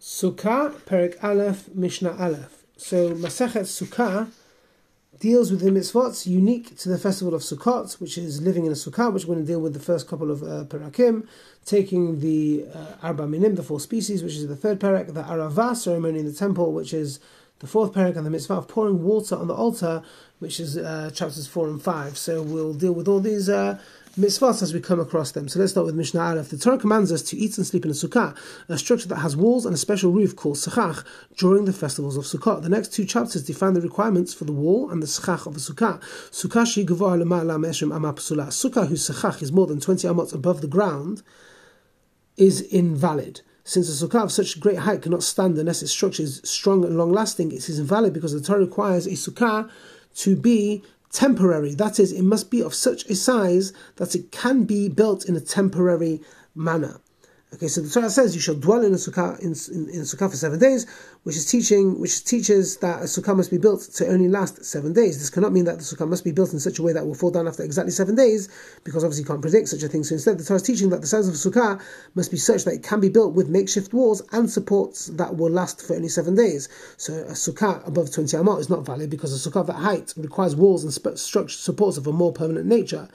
Sukkah, Perek Aleph, Mishnah Aleph. So Masechet Sukkah deals with the mitzvot unique to the festival of Sukkot, which is living in a sukkah, which we're going to deal with the first couple of uh, perakim, taking the uh, Arba Minim, the four species, which is the third parak, the Arava ceremony in the temple, which is the fourth parak, and the mitzvah of pouring water on the altar, which is uh, chapters four and five. So we'll deal with all these uh, mitzvahs as we come across them. So let's start with Mishnah Aleph. The Torah commands us to eat and sleep in a sukkah, a structure that has walls and a special roof called sechach during the festivals of Sukkot. The next two chapters define the requirements for the wall and the sechach of a sukkah. Sukkah shi Sukkah whose is more than 20 amot above the ground is invalid. Since a sukkah of such great height cannot stand unless its structure is strong and long lasting, it is invalid because the Torah requires a sukkah to be temporary. That is, it must be of such a size that it can be built in a temporary manner. Okay, so the Torah says you shall dwell in a sukkah in, in, in, a sukkah for seven days, which is teaching, which teaches that a sukkah must be built to only last seven days. This cannot mean that the sukkah must be built in such a way that will fall down after exactly seven days, because obviously you can't predict such a thing. So instead, the Torah is teaching that the size of a sukkah must be such that it can be built with makeshift walls and supports that will last for only seven days. So a sukkah above twenty amot is not valid because a sukkah of that height requires walls and structure supports of a more permanent nature.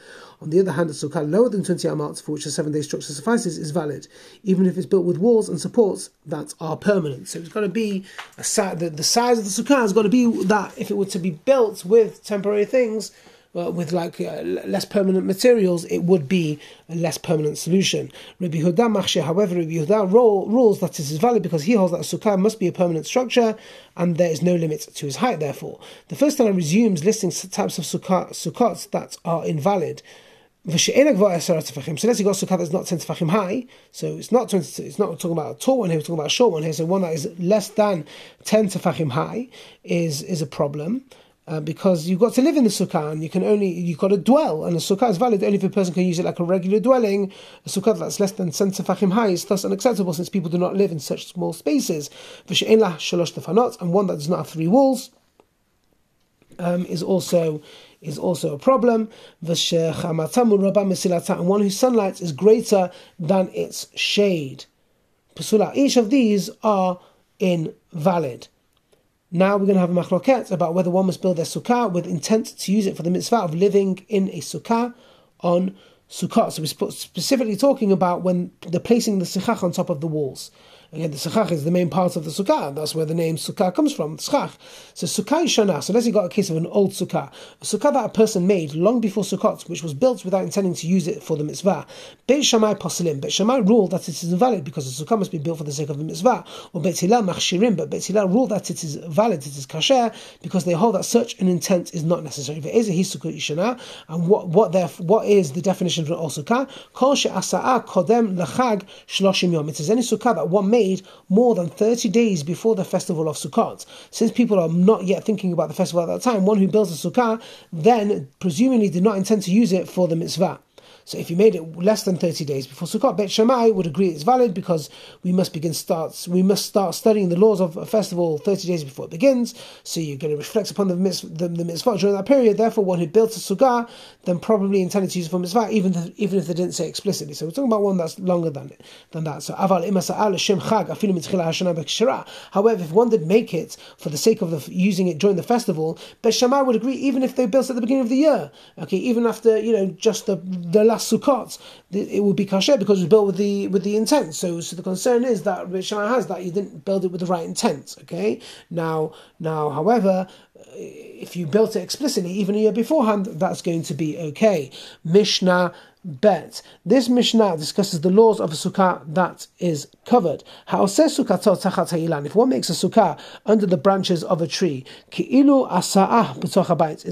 On the other hand, a sukkah lower than 20 amot, for which a seven day structure suffices, is valid, even if it's built with walls and supports that are permanent. So it's got to be si- the, the size of the sukkah has got to be that if it were to be built with temporary things, uh, with like uh, less permanent materials, it would be a less permanent solution. Rabbi Yehuda Machshir, however, Rabbi Yehuda rules that this is valid because he holds that a sukkah must be a permanent structure and there is no limit to his height, therefore. The first time I resumes listing types of sukkah, sukkahs that are invalid. So let's say you got a sukkah that's not 10 tefachim high, so it's not 20, it's not talking about a tall one here, we're talking about a short one here, so one that is less than 10 tefachim high is, is a problem. Uh, because you've got to live in the sukkah and you can only you've got to dwell and a sukkah is valid only if a person can use it like a regular dwelling. A sukkah that's less than ten tefachim high is thus unacceptable since people do not live in such small spaces. And one that does not have three walls um, is also is also a problem. And one whose sunlight is greater than its shade. Each of these are invalid. Now we're going to have a machloket about whether one must build their sukkah with intent to use it for the mitzvah of living in a sukkah on Sukkot. So we're specifically talking about when they're placing the sechach on top of the walls. Again, the sechach is the main part of the sukkah. That's where the name sukkah comes from. Sechach. So sukkah shana. So say you got a case of an old sukkah, a sukkah that a person made long before Sukkot, which was built without intending to use it for the mitzvah. Beit Shammai posilim. Beit Shammai ruled that it is invalid because the sukkah must be built for the sake of the mitzvah. Or Beit Hillel machshirim, but Beit Hillel ruled that it is valid, it is kasher, because they hold that such an intent is not necessary. There is a hisukah shana, and what what therefore what is the definition of an old sukkah? Kol she'asa'a kodem lechag shloshim yom. It is any sukkah that one made made more than 30 days before the festival of Sukkot. Since people are not yet thinking about the festival at that time, one who builds a sukkah then presumably did not intend to use it for the mitzvah. So if you made it less than 30 days before Sukkot, Bet Shammai would agree it's valid because we must begin starts we must start studying the laws of a festival 30 days before it begins. So you're going to reflect upon the mitzvah, the, the mitzvah during that period. Therefore, one who built a sukkah then probably intended to use it for mitzvah, even if, even if they didn't say explicitly. So we're talking about one that's longer than than that. So aval chag However, if one did make it for the sake of the, using it during the festival, Bet Shammai would agree even if they built it at the beginning of the year. Okay, even after you know just the the last Sukkot, it would be kasher because it was built with the with the intent. So, so the concern is that Rishon has that you didn't build it with the right intent. Okay, now now, however, if you built it explicitly even a year beforehand, that's going to be okay. Mishnah bet. This Mishnah discusses the laws of a sukkah that is covered. Sukkah? If one makes a sukkah under the branches of a tree, it's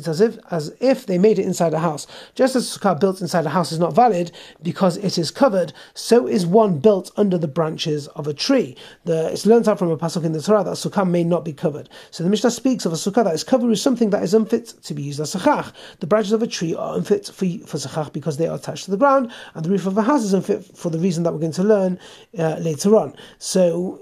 as if as if they made it inside a house. Just as a sukkah built inside a house is not valid because it is covered, so is one built under the branches of a tree. The, it's learned out from a pasuk in the Torah that sukkah may not be covered. So the Mishnah speaks of a sukkah that is covered with something that is unfit to be used as sechach. The branches of a tree are unfit for, for sechach because they are attached to the ground, and the roof of a house is unfit for the reason that we're going to learn uh, later on. So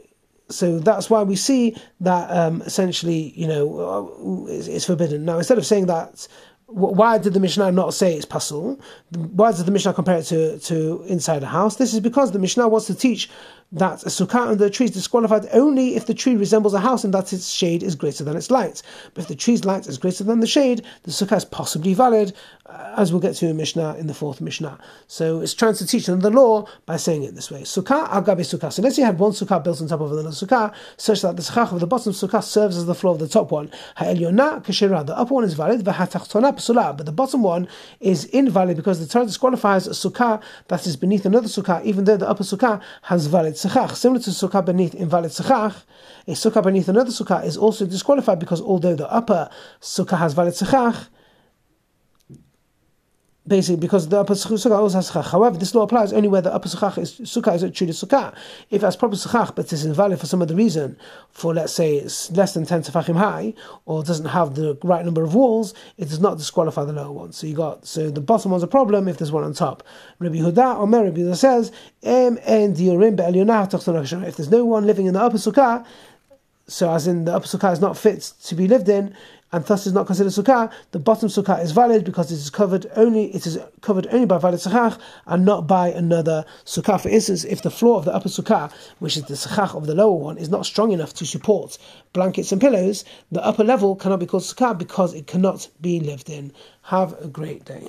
so that's why we see that um, essentially, you know, it's, it's, forbidden. Now, instead of saying that, why did the Mishnah not say it's pasul? Why did the Mishnah compare it to, to inside a house? This is because the Mishnah wants to teach that a sukkah under a tree is disqualified only if the tree resembles a house and that its shade is greater than its light. But if the tree's light is greater than the shade, the sukkah is possibly valid, uh, as we'll get to in Mishnah in the fourth Mishnah. So it's trying to teach them the law by saying it this way. Sukkah agabe sukkah. So let's say you had one sukkah built on top of another sukkah, such that the sukkah of the bottom sukkah serves as the floor of the top one. Ha'elyona kashira. The upper one is valid, but the bottom one is invalid because the Torah disqualifies a sukkah that is beneath another sukkah, even though the upper sukkah has valid sechach. Similar to sukkah beneath invalid sechach, a sukkah beneath another sukkah is also disqualified because although the upper sukkah has valid sechach, basically because the upper sukkah also has sukkah. However, this law applies only where the upper sukkah is sukkah is truly sukkah. If it's proper sukkah but it's invalid for some other reason, for let's say it's less than ten tefachim high or doesn't have the right number of walls, it does not disqualify the lower one. So you got so the bottom one's a problem if there's one on top. Rabbi Yehuda or Rabbi Yehuda says, Em en If there's no one living in the upper sukkah, so as in the upper sukkah is not fit to be lived in, and thus is not considered sukkah, the bottom sukkah is valid because it is covered only it is covered only by valid sukkah and not by another sukkah. For instance, if the floor of the upper sukkah, which is the sukkah of the lower one, is not strong enough to support blankets and pillows, the upper level cannot be called sukkah because it cannot be lived in. Have a great day.